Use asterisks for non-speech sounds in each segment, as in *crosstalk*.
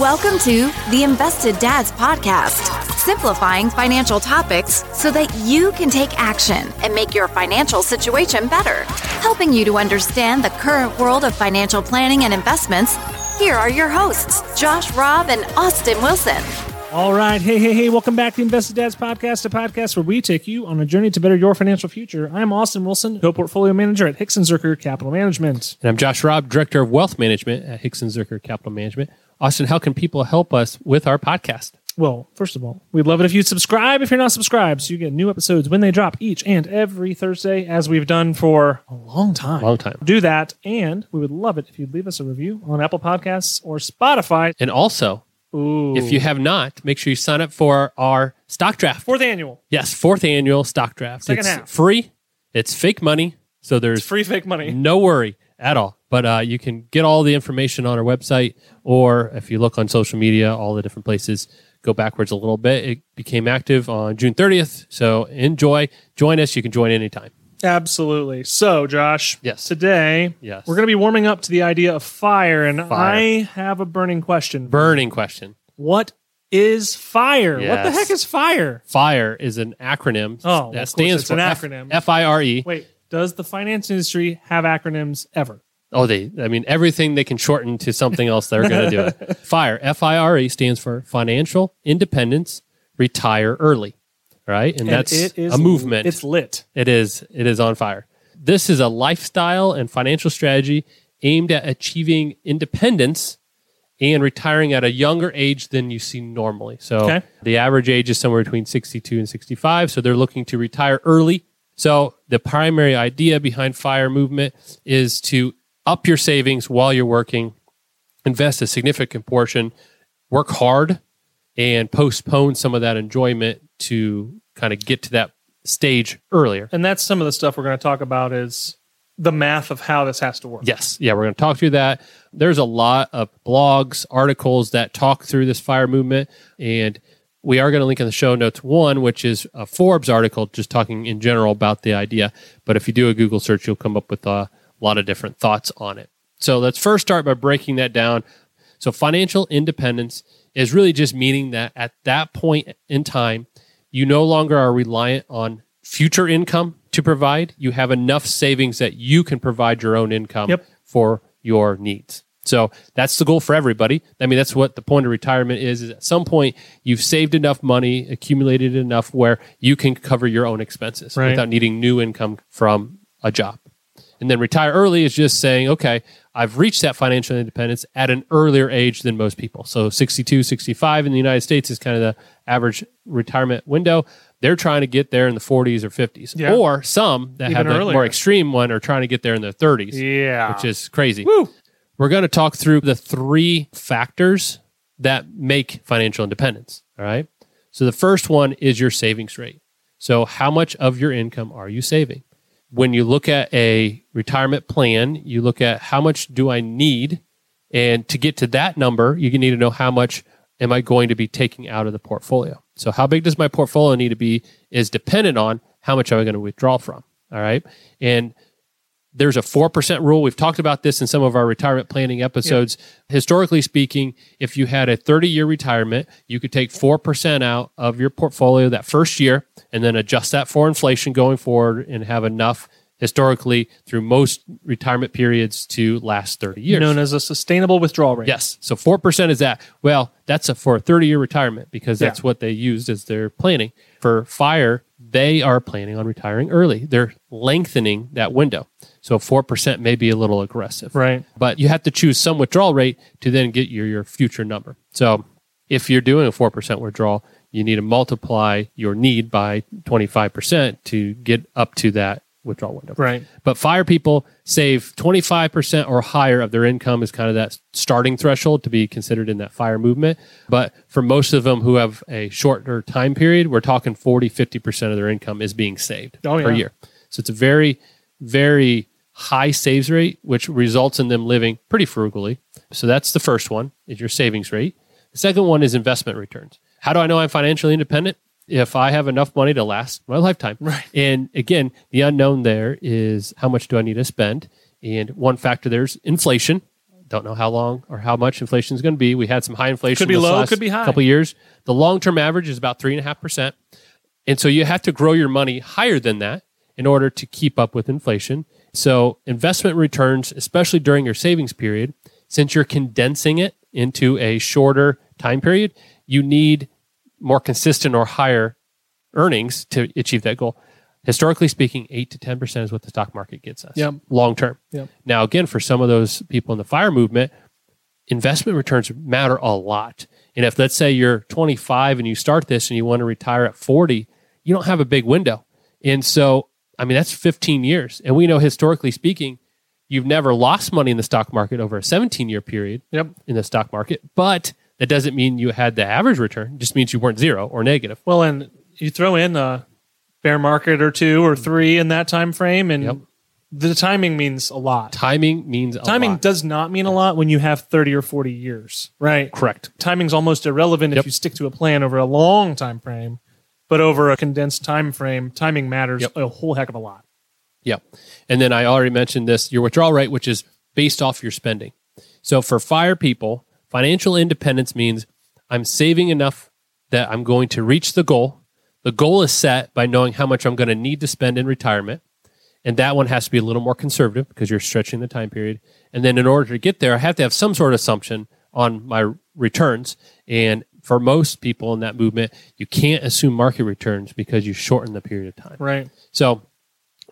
Welcome to the Invested Dads Podcast, simplifying financial topics so that you can take action and make your financial situation better. Helping you to understand the current world of financial planning and investments, here are your hosts, Josh Robb and Austin Wilson. All right. Hey, hey, hey. Welcome back to Invested Dads Podcast, a podcast where we take you on a journey to better your financial future. I'm Austin Wilson, co portfolio manager at Hixon Zuercher Capital Management. And I'm Josh Robb, Director of Wealth Management at Hixon Zuercher Capital Management. Austin, how can people help us with our podcast? Well, first of all, we'd love it if you'd subscribe if you're not subscribed so you get new episodes when they drop each and every Thursday, as we've done for a long time. Long time. Do that. And we would love it if you'd leave us a review on Apple Podcasts or Spotify. And also, Ooh. if you have not, make sure you sign up for our stock draft. Fourth annual. Yes, fourth annual stock draft. Second it's half. free. It's fake money, so It's there's free fake money. no worry at all. But uh, you can get all the information on our website, or if you look on social media, all the different places. Go backwards a little bit. It became active on June 30th. So enjoy. Join us. You can join anytime. Absolutely. So, Josh, Yes. today Yes. we're going to be warming up to the idea of fire, and Fire. I have a burning question. Burning question. What is fire? What the heck is fire? FIRE is an acronym Oh, that stands for an acronym. F-I-R-E. Wait, does the finance industry have acronyms ever? Oh, they, I mean, everything they can shorten to something else, they're going to do it. *laughs* FIRE, F I R E, stands for Financial Independence Retire Early. Right. And, that's it is a movement. It's lit. It is. It is on fire. This is a lifestyle and financial strategy aimed at achieving independence and retiring at a younger age than you see normally. So Okay. the average age is somewhere between 62 and 65. So they're looking to retire early. So the primary idea behind fire movement is to up your savings while you're working, invest a significant portion, work hard, and postpone some of that enjoyment to kind of get to that stage earlier. And that's some of the stuff we're going to talk about is the math of how this has to work. Yes. Yeah, we're going to talk through that. There's a lot of blogs, articles that talk through this fire movement. And we are going to link in the show notes one, which is a Forbes article just talking in general about the idea. But if you do a Google search, you'll come up with a lot of different thoughts on it. So let's first start by breaking that down. So financial independence is really just meaning that at that point in time, you no longer are reliant on future income to provide. You have enough savings that you can provide your own income Yep. for your needs. So that's the goal for everybody. I mean, that's what the point of retirement is, is at some point you've saved enough money, accumulated enough where you can cover your own expenses Right. without needing new income from a job. And then retire early is just saying, okay, I've reached that financial independence at an earlier age than most people. So 62, 65 in the United States is kind of the average retirement window. They're trying to get there in the 40s or 50s. Yeah. Or some that Even have the earlier. more extreme one are trying to get there in their 30s, Yeah. which is crazy. Woo. We're going to talk through the three factors that make financial independence. All right. So the first one is your savings rate. So, how much of your income are you saving? When you look at a retirement plan, you look at how much do I need? And to get to that number, you need to know how much am I going to be taking out of the portfolio. So, how big does my portfolio need to be is dependent on how much am I going to withdraw from. All right. And there's a 4% rule. We've talked about this in some of our retirement planning episodes. Historically speaking, if you had a 30 year retirement, you could take 4% out of your portfolio that first year and then adjust that for inflation going forward and have enough historically through most retirement periods to last 30 years. Known as a sustainable withdrawal rate. Yes. So 4% is that. Well, that's a, for a 30 year retirement because that's Yeah. what they used as their planning. For fire, they are planning on retiring early. They're lengthening that window. So 4% may be a little aggressive. Right. But you have to choose some withdrawal rate to then get your, your future number. So if you're doing a 4% withdrawal, you need to multiply your need by 25% to get up to that withdrawal window. Right. But fire people save 25% or higher of their income is kind of that starting threshold to be considered in that fire movement. But for most of them who have a shorter time period, we're talking 40, 50% of their income is being saved Oh, per year. So it's a very, very high saves rate, which results in them living pretty frugally. So that's the first one is your savings rate. The second one is investment returns. How do I know I'm financially independent? If I have enough money to last my lifetime. Right. And again, the unknown there is how much do I need to spend? And one factor there's inflation. Don't know how long or how much inflation is going to be. We had some high inflation. Could be low, could be high. Couple years. The long term average is about three and a half percent, and so you have to grow your money higher than that in order to keep up with inflation. So investment returns, especially during your savings period, since you're condensing it into a shorter time period, you need more consistent or higher earnings to achieve that goal. Historically speaking, eight to ten percent is what the stock market gets us. Yep. Long term. Yep. Now, again, for some of those people in the fire movement, investment returns matter a lot. And if let's say you're 25 and you start this and you want to retire at 40, you don't have a big window. And so, I mean, that's 15 years. And we know historically speaking, you've never lost money in the stock market over a 17 year period Yep. in the stock market. But that doesn't mean you had the average return. It just means you weren't zero or negative. Well, and you throw in a bear market or two or mm-hmm. three in that time frame, and Yep. the timing means a lot. Timing means a lot. Timing lot. does not mean a lot when you have 30 or 40 years, right? correct. Timing's almost irrelevant Yep. if you stick to a plan over a long time frame, but over a condensed time frame, timing matters Yep. a whole heck of a lot. Yeah. And then I already mentioned this your withdrawal rate, which is based off your spending. So for fire people, financial independence means I'm saving enough that I'm going to reach the goal. The goal is set by knowing how much I'm going to need to spend in retirement. And that one has to be a little more conservative because you're stretching the time period. And then in order to get there, I have to have some sort of assumption on my returns. And for most people in that movement, you can't assume market returns because you shorten the period of time. Right. So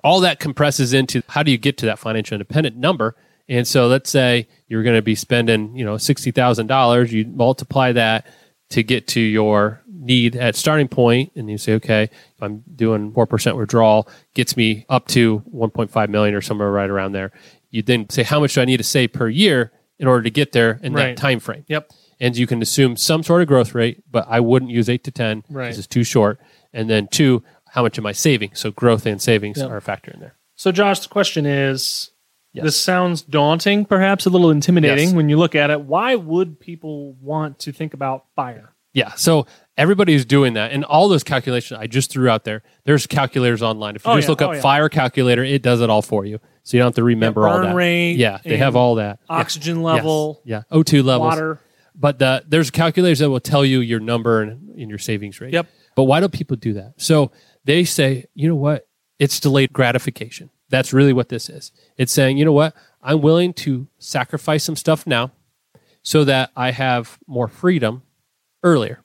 all that compresses into how do you get to that financial independent number? And so let's say you're going to be spending, you know, sixty thousand dollars. You multiply that to get to your need at starting point, and you say, okay, if I'm doing four percent withdrawal, gets me up to one point five million or somewhere right around there. You then say, how much do I need to save per year in order to get there in Right. that time frame? Yep. And you can assume some sort of growth rate, but I wouldn't use eight to ten. Right. This is too short. And then two, how much am I saving? So growth and savings Yep. are a factor in there. So, Josh, the question is Yes. this sounds daunting, perhaps a little intimidating Yes. when you look at it. Why would people want to think about fire? Yeah. So everybody's doing that. And all those calculations I just threw out there, there's calculators online. If you Oh, just yeah. look up Oh, yeah. fire calculator, it does it all for you. So you don't have to remember all burn that. rate yeah. They and have all that. Oxygen level. Yeah. O2 levels. water. But the, there's calculators that will tell you your number and, and your savings rate. Yep. But why do people do that? So they say, you know what? It's delayed gratification. That's really what this is. It's saying, you know what? I'm willing to sacrifice some stuff now so that I have more freedom earlier.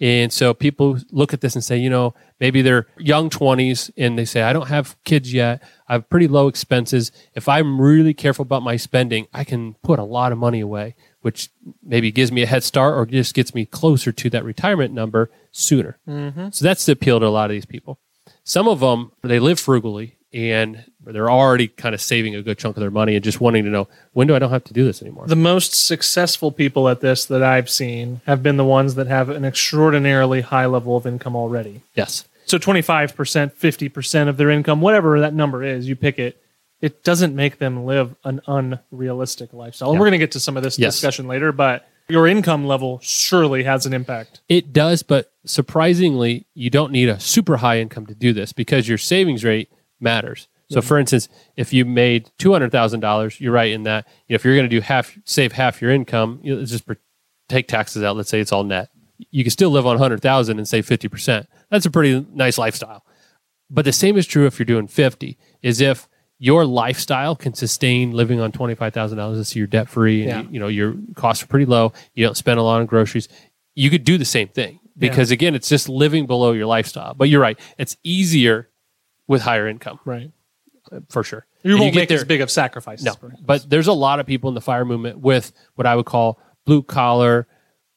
And so people look at this and say, you know, maybe they're young 20s and they say, I don't have kids yet. I have pretty low expenses. If I'm really careful about my spending, I can put a lot of money away, which maybe gives me a head start or just gets me closer to that retirement number sooner. Mm-hmm. So that's the appeal to a lot of these people. Some of them, they live frugally and they're already kind of saving a good chunk of their money and just wanting to know, when do I don't have to do this anymore? The most successful people at this that I've seen have been the ones that have an extraordinarily high level of income already. yes. So 25%, 50% of their income, whatever that number is, you pick it, it doesn't make them live an unrealistic lifestyle. And Yeah. we're going to get to some of this Yes. discussion later, but your income level surely has an impact. It does, but surprisingly, you don't need a super high income to do this because your savings rate matters. So, for instance, if you made two hundred thousand dollars, you're right in that. You know, if you're going to do half, save half your income, you know, just take taxes out. Let's say it's all net. You can still live on hundred thousand and save fifty percent. That's a pretty nice lifestyle. But the same is true if you're doing fifty. Is if your lifestyle can sustain living on twenty five thousand dollars, so you're debt free, and Yeah. you, you know your costs are pretty low. You don't spend a lot on groceries. You could do the same thing because again, it's just living below your lifestyle. But you're right; it's easier with higher income Right. for sure. You And won't get make there- as big of sacrifices. no, but there's a lot of people in the fire movement with what I would call blue collar,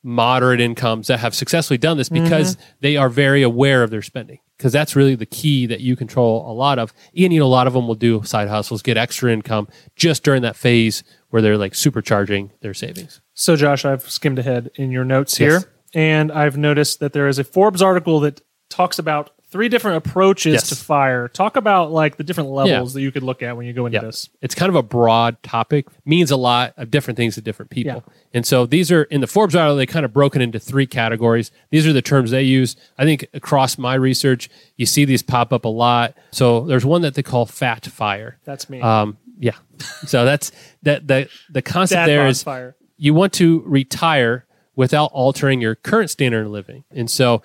moderate incomes that have successfully done this because mm-hmm. they are very aware of their spending. Because that's really the key that you control a lot of. And you know, a lot of them will do side hustles, get extra income just during that phase where they're like supercharging their savings. So, Josh, I've skimmed ahead in your notes here, and I've noticed that there is a Forbes article that talks about three different approaches Yes. to fire. Talk about like the different levels that you could look at when you go into Yeah. this. It's kind of a broad topic, means a lot of different things to different people. Yeah. And so these are in the Forbes article, they kind of broken into three categories. These are the terms they use. I think across my research, you see these pop up a lot. So there's one that they call fat fire. That's me. Um, Yeah. So that's that the the concept Dad there is fire. you want to retire without altering your current standard of living. And so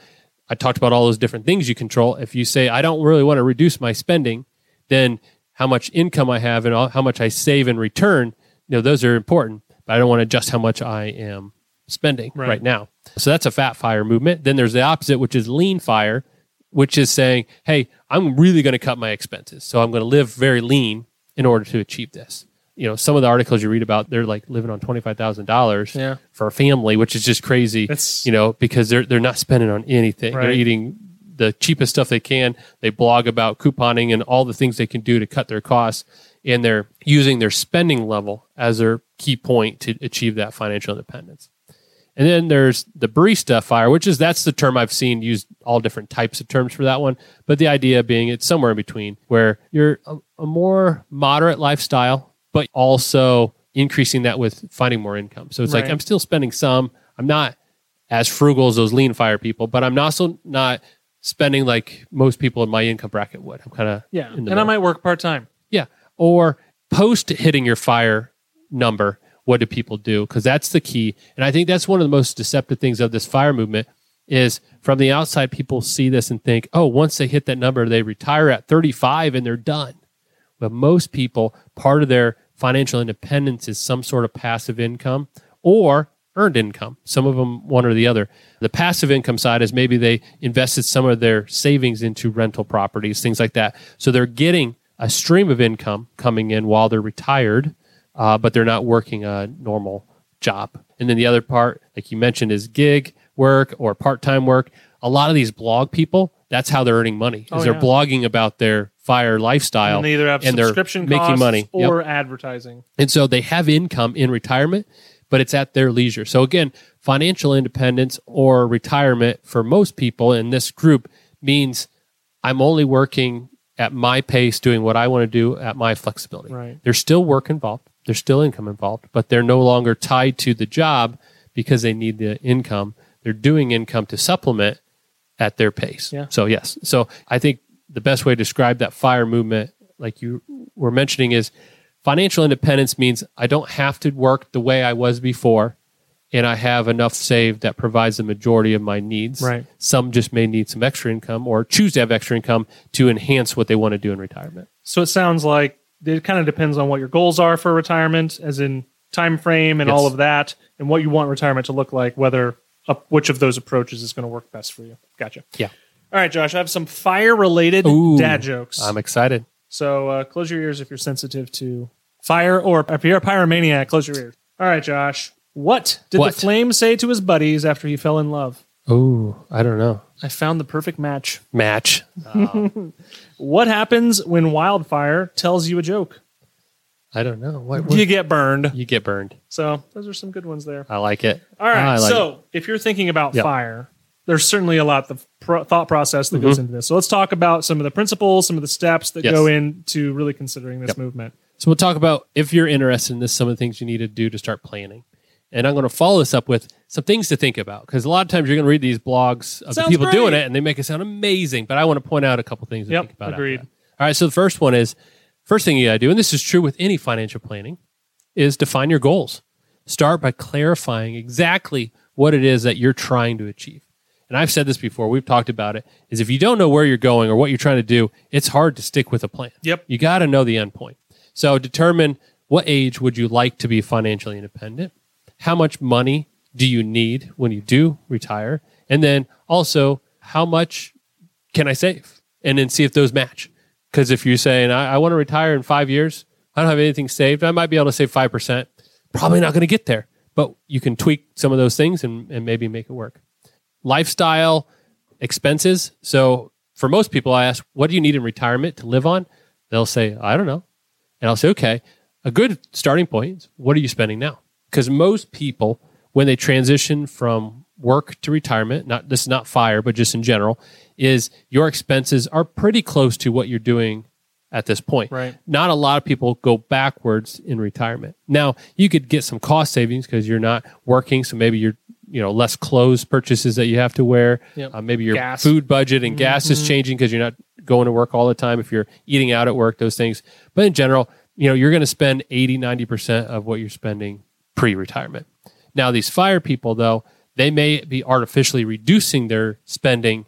I talked about all those different things you control. If you say I don't really want to reduce my spending, then how much income I have and all- how much I save in return, you know, those are important. But I don't want to adjust how much I am spending Right. right now. So that's a fat fire movement. Then there's the opposite, which is lean fire, which is saying, hey, I'm really going to cut my expenses. So I'm going to live very lean in order to achieve this. You know, some of the articles you read about, they're like living on $25,000 for a family, which is just crazy, you know, because they're, they're not spending on anything. They're eating the cheapest stuff they can. They blog about couponing and all the things they can do to cut their costs. And they're using their spending level as their key point to achieve that financial independence. And then there's the barista fire, which is that's the term I've seen used all different types of terms for that one. But the idea being it's somewhere in between where you're a, a more moderate lifestyle, but also increasing that with finding more income. So it's like I'm still spending some. I'm not as frugal as those lean fire people, but I'm also not spending like most people in my income bracket would. I'm kind of Yeah. And the I might work part time. Yeah. Or post hitting your fire number, what do people do? Because that's the key. And I think that's one of the most deceptive things of this fire movement is from the outside, people see this and think, oh, once they hit that number, they retire at 35 and they're done. But most people, part of their financial independence is some sort of passive income or earned income. Some of them, one or the other. The passive income side is maybe they invested some of their savings into rental properties, things like that. So they're getting a stream of income coming in while they're retired, uh, but they're not working a normal job. And then the other part, like you mentioned, is gig work or part time work. A lot of these blog people, that's how they're earning money. Is Oh, they're yeah. blogging about their fire lifestyle, And they either have and they're subscription making costs money Yep. or advertising. And so they have income in retirement, but it's at their leisure. So again, financial independence or retirement for most people in this group means I'm only working at my pace, doing what I want to do at my flexibility. Right. There's still work involved, there's still income involved, but they're no longer tied to the job because they need the income. They're doing income to supplement at their pace. Yeah. So yes. So I think the best way to describe that fire movement, like you were mentioning, is financial independence means I don't have to work the way I was before, and I have enough saved that provides the majority of my needs. Right. Some just may need some extra income or choose to have extra income to enhance what they want to do in retirement. So it sounds like it kind of depends on what your goals are for retirement, as in time frame and Yes. all of that, and what you want retirement to look like. Whether uh, which of those approaches is going to work best for you. Gotcha. Yeah. All right, Josh. I have some fire related Ooh. dad jokes. I'm excited. so uh, close your ears if you're sensitive to fire, or if you're a pyromaniac, close your ears. All right, Josh. What did What? the flame say to his buddies after he fell in love? Oh, I don't know. I found the perfect match. Match. *laughs* What happens when wildfire tells you a joke? I don't know. What, what- You get burned. you get burned. So those are some good ones there. I like it. All right. Like so it. if you're thinking about Yep. fire, there's certainly a lot of pro- thought process that Mm-hmm. goes into this. So let's talk about some of the principles, some of the steps that Yes. go into really considering this Yep. movement. So we'll talk about if you're interested in this, some of the things you need to do to start planning. And I'm going to follow this up with some things to think about because a lot of times you're going to read these blogs of the Sounds people doing it and they make it sound amazing. But I want to point out a couple things to Yep, think about. agreed. All right. So the first one is first thing you got to do, and this is true with any financial planning, is define your goals. Start by clarifying exactly what it is that you're trying to achieve. And I've said this before, we've talked about it, is if you don't know where you're going or what you're trying to do, it's hard to stick with a plan. Yep. You got to know the end point. So determine what age would you like to be financially independent? How much money do you need when you do retire? And then also, how much can I save? And then see if those match. Because if you're saying, I, I want to retire in five years, I don't have anything saved, I might be able to save 5%. Probably not going to get there, but you can tweak some of those things and, and maybe make it work. Lifestyle expenses. So for most people, I ask, what do you need in retirement to live on? They'll say, I don't know. And I'll say, okay, a good starting point is what are you spending now? Because most people, when they transition from work to retirement, not this is not fire, but just in general, is your expenses are pretty close to what you're doing at this point. Right. Not a lot of people go backwards in retirement. Now, you could get some cost savings because you're not working, so maybe you're you know less clothes purchases that you have to wear. Yep. Uh, maybe your Gas. food budget and gas is changing because you're not going to work all the time. If you're eating out at work, those things. But in general, you know, you're going to spend 80, 90% of what you're spending pre retirement. Now, these fire people, though, they may be artificially reducing their spending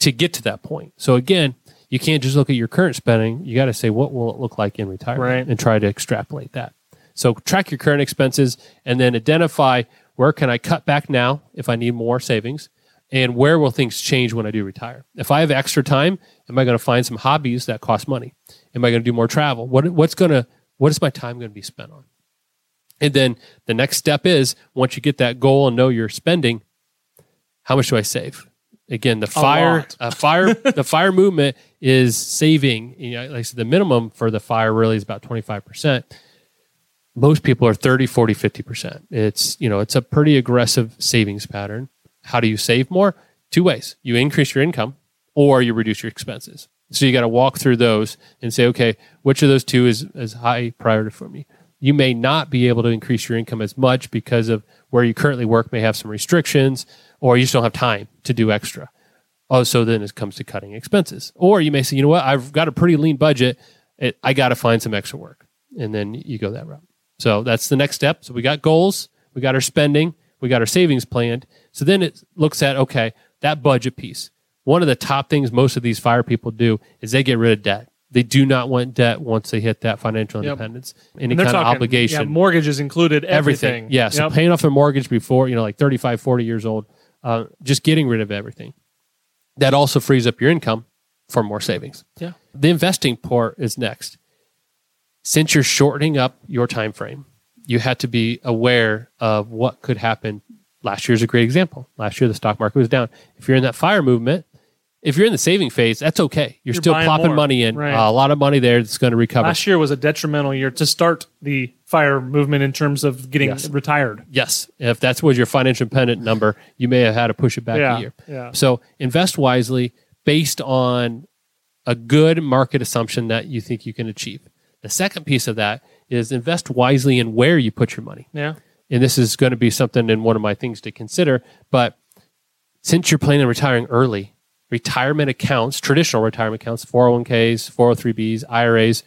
to get to that point. So, again, you can't just look at your current spending. You got to say, what will it look like in retirement Right. and try to extrapolate that. So, track your current expenses and then identify where can I cut back now if I need more savings and where will things change when I do retire? If I have extra time, am I going to find some hobbies that cost money? Am I going to do more travel? What, what's going to, what is my time going to be spent on? And then the next step is once you get that goal and know your spending, how much do I save? Again, the fire, uh, fire, the fire movement is saving. You know, like I said, the minimum for the fire really is about twenty five percent. Most people are 30, 40, 50 percent. It's you know, it's a pretty aggressive savings pattern. How do you save more? Two ways: you increase your income, or you reduce your expenses. So you got to walk through those and say, okay, which of those two is is high priority for me? You may not be able to increase your income as much because of where you currently work may have some restrictions, or you just don't have time to do extra. Oh, so then it comes to cutting expenses. Or you may say, you know what, I've got a pretty lean budget. It, I got to find some extra work. And then you go that route. So that's the next step. So we got goals, we got our spending, we got our savings planned. So then it looks at, okay, that budget piece. One of the top things most of these fire people do is they get rid of debt. They do not want debt once they hit that financial Yep. independence. Any And they're kind of obligation Yeah, mortgages included. Everything. everything. Yeah. So Yep. paying off their mortgage before, you know, like 35, 40 years old, uh, just getting rid of everything. That also frees up your income for more savings. Yeah. The investing part is next. Since you're shortening up your time frame, you had to be aware of what could happen. Last year's a great example. Last year the stock market was down. If you're in that fire movement, if you're in the saving phase, that's okay. You're, You're still plopping more. money in. Right. Uh, a lot of money there that's going to recover. Last year was a detrimental year to start the fire movement in terms of getting Yes. retired. Yes, if that's was your financial independent number, you may have had to push it back Yeah, a year. yeah. So invest wisely based on a good market assumption that you think you can achieve. The second piece of that is invest wisely in where you put your money. Yeah. And this is going to be something in one of my things to consider. But since you're planning on retiring early, retirement accounts, traditional retirement accounts, 401ks, 403bs, IRAs,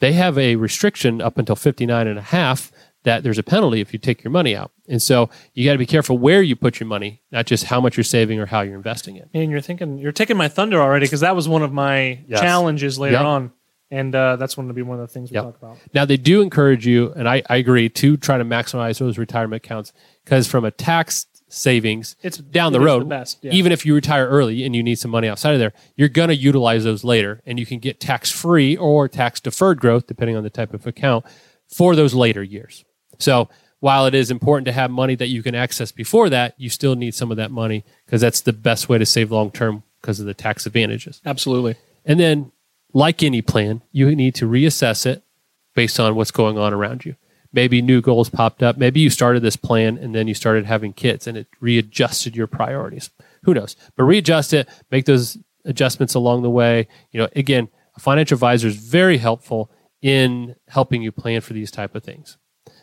they have a restriction up until 59 and a half that there's a penalty if you take your money out. And so you got to be careful where you put your money, not just how much you're saving or how you're investing it. And you're thinking you're taking my thunder already because that was one of my Yes. challenges later Yep. on, and uh, that's going to be one of the things we Yep. talk about. Now they do encourage you, and I, I agree, to try to maximize those retirement accounts because from a tax savings, It's down the it road. the best, yeah. Even if you retire early and you need some money outside of there, you're going to utilize those later, and you can get tax free or tax deferred growth, depending on the type of account, for those later years. So while it is important to have money that you can access before that, you still need some of that money because that's the best way to save long term because of the tax advantages. Absolutely. And then, like any plan, you need to reassess it based on what's going on around you. Maybe new goals popped up. Maybe you started this plan and then you started having kids and it readjusted your priorities. Who knows? But readjust it, make those adjustments along the way. You know, again, a financial advisor is very helpful in helping you plan for these type of things.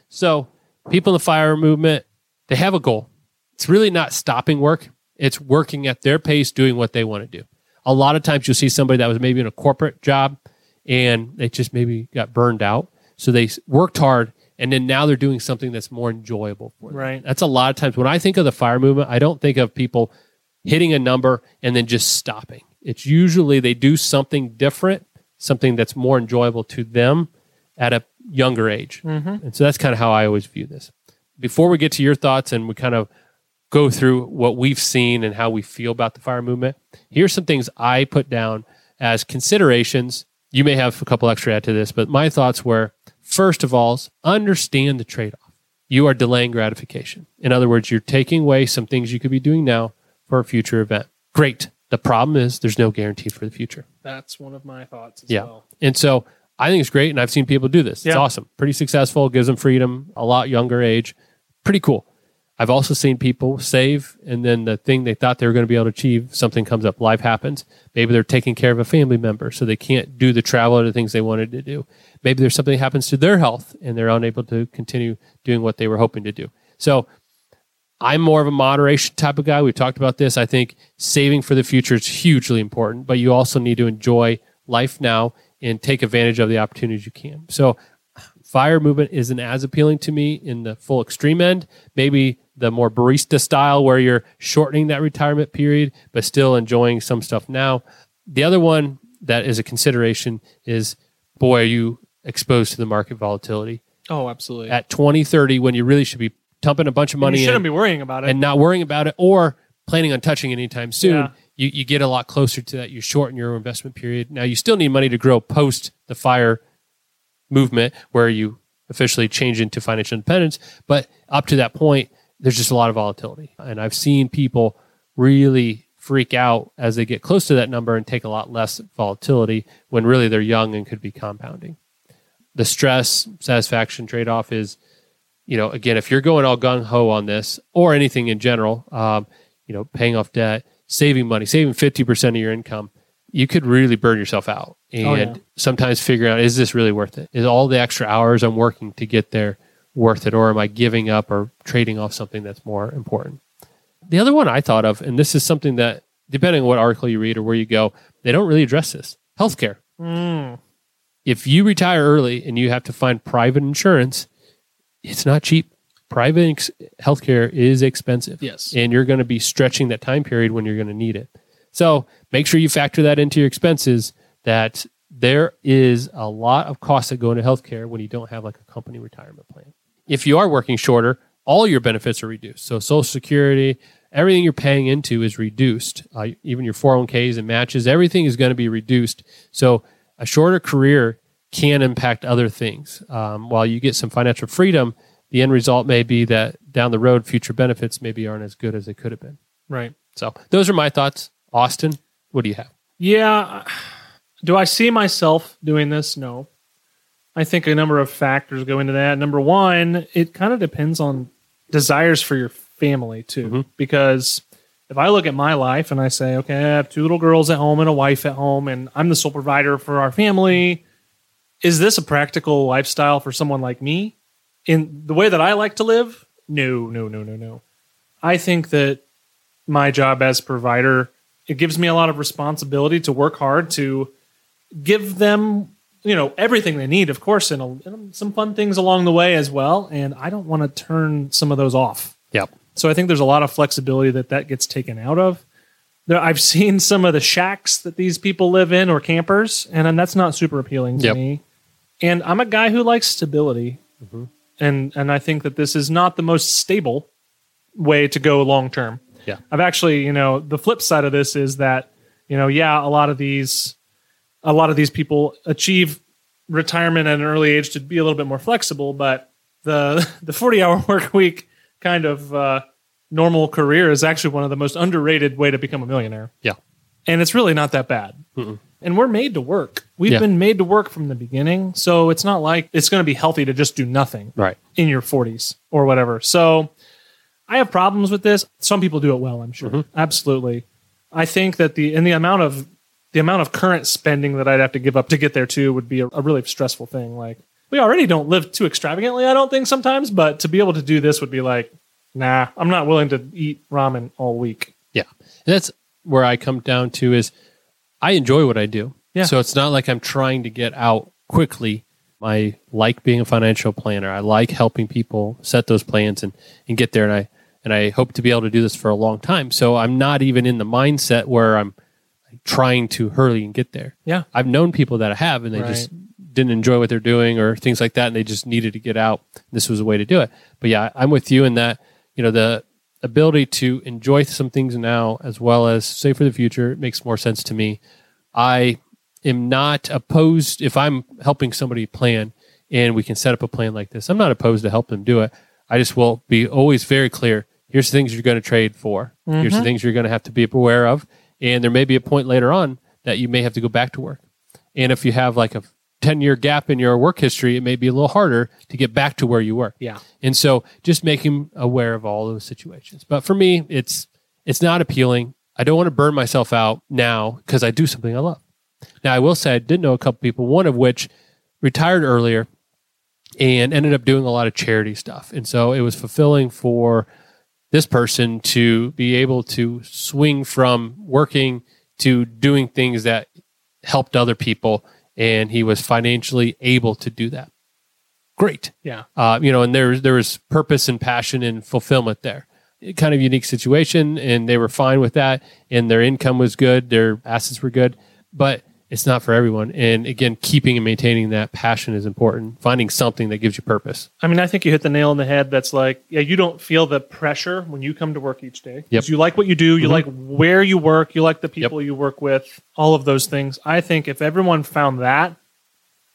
So, people in the fire movement, they have a goal. It's really not stopping work. It's working at their pace, doing what they want to do. A lot of times you'll see somebody that was maybe in a corporate job and they just maybe got burned out. So they worked hard and then now they're doing something that's more enjoyable for them. Right. That's a lot of times when I think of the fire movement, I don't think of people hitting a number and then just stopping. It's usually they do something different, something that's more enjoyable to them at a younger age. Mm-hmm. And so that's kind of how I always view this. Before we get to your thoughts and we kind of go through what we've seen and how we feel about the fire movement, here's some things I put down as considerations. You may have a couple extra add to this, but my thoughts were first of all, understand the trade off. You are delaying gratification. In other words, you're taking away some things you could be doing now for a future event. Great. The problem is there's no guarantee for the future. That's one of my thoughts as Yeah. well. And so I think it's great. And I've seen people do this. It's Yeah. awesome. Pretty successful, gives them freedom, a lot younger age. Pretty cool. I've also seen people save and then the thing they thought they were going to be able to achieve, something comes up, life happens. Maybe they're taking care of a family member, so they can't do the travel or the things they wanted to do. Maybe there's something happens to their health and they're unable to continue doing what they were hoping to do. So I'm more of a moderation type of guy. We've talked about this. I think saving for the future is hugely important, but you also need to enjoy life now and take advantage of the opportunities you can. So Fire movement isn't as appealing to me in the full extreme end. Maybe the more barista style where you're shortening that retirement period, but still enjoying some stuff now. The other one that is a consideration is boy, are you exposed to the market volatility Oh, absolutely. at 20, 30 when you really should be dumping a bunch of money you money shouldn't in be worrying about it. and not worrying about it or planning on touching it anytime soon. Yeah. You, you get a lot closer to that. You shorten your investment period. Now, you still need money to grow post the fire movement where you officially change into financial independence. But up to that point, there's just a lot of volatility. And I've seen people really freak out as they get close to that number and take a lot less volatility when really they're young and could be compounding. The stress satisfaction trade off is, you know, again, if you're going all gung ho on this or anything in general, um, you know, paying off debt, saving money, saving 50% of your income, you could really burn yourself out. And Oh, yeah. sometimes figuring out, is this really worth it? Is all the extra hours I'm working to get there worth it? Or am I giving up or trading off something that's more important? The other one I thought of, and this is something that, depending on what article you read or where you go, they don't really address this healthcare. Mm. If you retire early and you have to find private insurance, it's not cheap. Private ex- healthcare is expensive. Yes. And you're going to be stretching that time period when you're going to need it. So make sure you factor that into your expenses that there is a lot of costs that go into healthcare when you don't have like a company retirement plan. If you are working shorter, all your benefits are reduced. So Social Security, everything you're paying into is reduced. Uh, even your 401ks and matches, everything is going to be reduced. So a shorter career can impact other things. Um, while you get some financial freedom, the end result may be that down the road, future benefits maybe aren't as good as they could have been. Right. So those are my thoughts. Austin, what do you have? Yeah. Do I see myself doing this? No. I think a number of factors go into that. Number one, it kind of depends on desires for your family too. Mhm. Because if I look at my life and I say, okay, I have two little girls at home and a wife at home, and I'm the sole provider for our family, is this a practical lifestyle for someone like me? In the way that I like to live? No, no, no, no, no. I think that my job as provider it gives me a lot of responsibility to work hard to give them you know everything they need of course and, a, and some fun things along the way as well and i don't want to turn some of those off Yep. so i think there's a lot of flexibility that that gets taken out of there, i've seen some of the shacks that these people live in or campers and, then that's not super appealing to Yep. me and i'm a guy who likes stability mm-hmm. and and i think that this is not the most stable way to go long term Yeah. I've actually, you know, the flip side of this is that, you know, yeah, a lot of these, a lot of these people achieve retirement at an early age to be a little bit more flexible, but the *laughs* the forty hour *laughs* work week kind of uh, normal career is actually one of the most underrated way to become a millionaire, Yeah. and it's really not that bad. And we're made to work. We've Yeah. been made to work from the beginning, so it's not like it's going to be healthy to just do nothing Right. in your 40s or whatever. So I have problems with this. Some people do it well, I'm sure. Absolutely. I think that the and the amount of the amount of current spending that I'd have to give up to get there too would be a, a really stressful thing. Like we already don't live too extravagantly, I don't think sometimes, but to be able to do this would be like, nah, I'm not willing to eat ramen all week. Yeah. And that's where I come down to is I enjoy what I do. Yeah. So it's not like I'm trying to get out quickly. I like being a financial planner. I like helping people set those plans and, and get there. And I and I hope to be able to do this for a long time. So I'm not even in the mindset where I'm trying to hurry and get there. Yeah. I've known people that I have and they just didn't enjoy what they're doing or things like that and they just needed to get out. This was a way to do it. But yeah, I'm with you in that, you know, the ability to enjoy some things now as well as save for the future makes more sense to me. I am not opposed if I'm helping somebody plan and we can set up a plan like this. I'm not opposed to help them do it. I just will be always very clear. Here's the things you're going to trade for. Here's the mm-hmm. things you're going to have to be aware of. And there may be a point later on that you may have to go back to work. And if you have like a 10 year gap in your work history, it may be a little harder to get back to where you were. Yeah. And so just make him aware of all those situations. But for me, it's it's not appealing. I don't want to burn myself out now because I do something I love. Now I will say I did know a couple people, one of which retired earlier and ended up doing a lot of charity stuff. And so it was fulfilling for this person to be able to swing from working to doing things that helped other people and he was financially able to do that great. Yeah. Uh, you know, and there there was purpose and passion and fulfillment there. Kind of unique situation, and they were fine with that, and their income was good, their assets were good, but it's not for everyone. And again, keeping and maintaining that passion is important. Finding something that gives you purpose. I mean, I think you hit the nail on the head. That's like, yeah, you don't feel the pressure when you come to work each day. Yep. You like what you do. You Mhm. like where you work. You like the people you work with. All of those things. I think if everyone found that,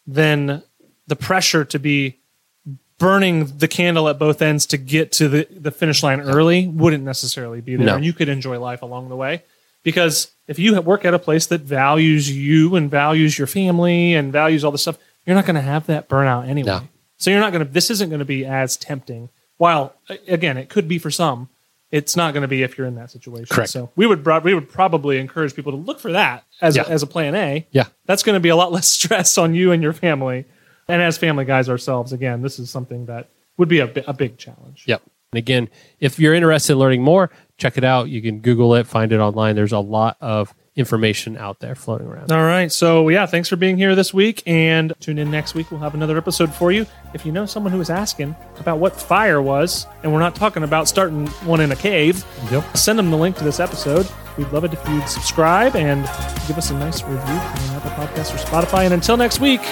then the pressure to be burning the candle at both ends to get to the, the finish line early wouldn't necessarily be there. No. And you could enjoy life along the way. Because if you work at a place that values you and values your family and values all this stuff, you're not going to have that burnout anyway. No. So you're not going to, this isn't going to be as tempting. While, again, it could be for some, it's not going to be if you're in that situation. Correct. So we would, we would probably encourage people to look for that as, Yeah. a, as a plan A. Yeah. That's going to be a lot *laughs* less stress on you and your family. And as family guys ourselves, again, this is something that would be a, a big challenge. Yep. And again, if you're interested in learning more, check it out. You can Google it, find it online. There's a lot of information out there floating around. All right. So, yeah, thanks for being here this week. And tune in next week. We'll have another episode for you. If you know someone who is asking about what fire was, and we're not talking about starting one in a cave, Yep. send them the link to this episode. We'd love it if you'd subscribe and give us a nice review on Apple Podcasts or Spotify. And until next week,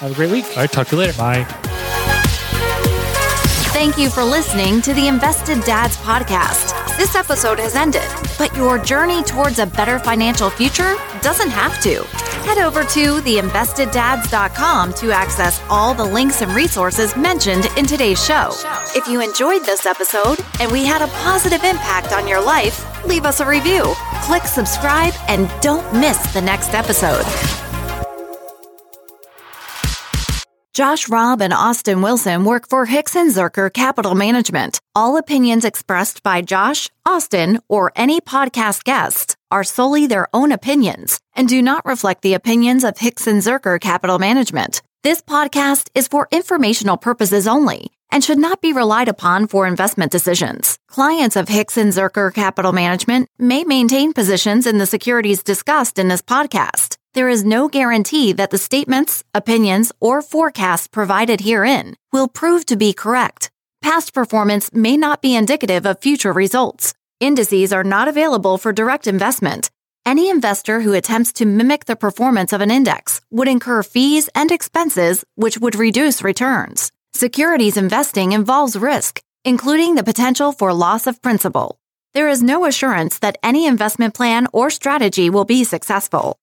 have a great week. All right. Talk to you later. Bye. Thank you for listening to the Invested Dads podcast. This episode has ended, but your journey towards a better financial future doesn't have to. Head over to theinvesteddads.com to access all the links and resources mentioned in today's show. If you enjoyed this episode and we had a positive impact on your life, leave us a review, click subscribe, and don't miss the next episode. Josh Robb and Austin Wilson work for Hixon Zuercher Capital Management. All opinions expressed by Josh, Austin, or any podcast guests are solely their own opinions and do not reflect the opinions of Hixon Zuercher Capital Management. This podcast is for informational purposes only and should not be relied upon for investment decisions. Clients of Hixon Zuercher Capital Management may maintain positions in the securities discussed in this podcast. There is no guarantee that the statements, opinions, or forecasts provided herein will prove to be correct. Past performance may not be indicative of future results. Indices are not available for direct investment. Any investor who attempts to mimic the performance of an index would incur fees and expenses which would reduce returns. Securities investing involves risk, including the potential for loss of principal. There is no assurance that any investment plan or strategy will be successful.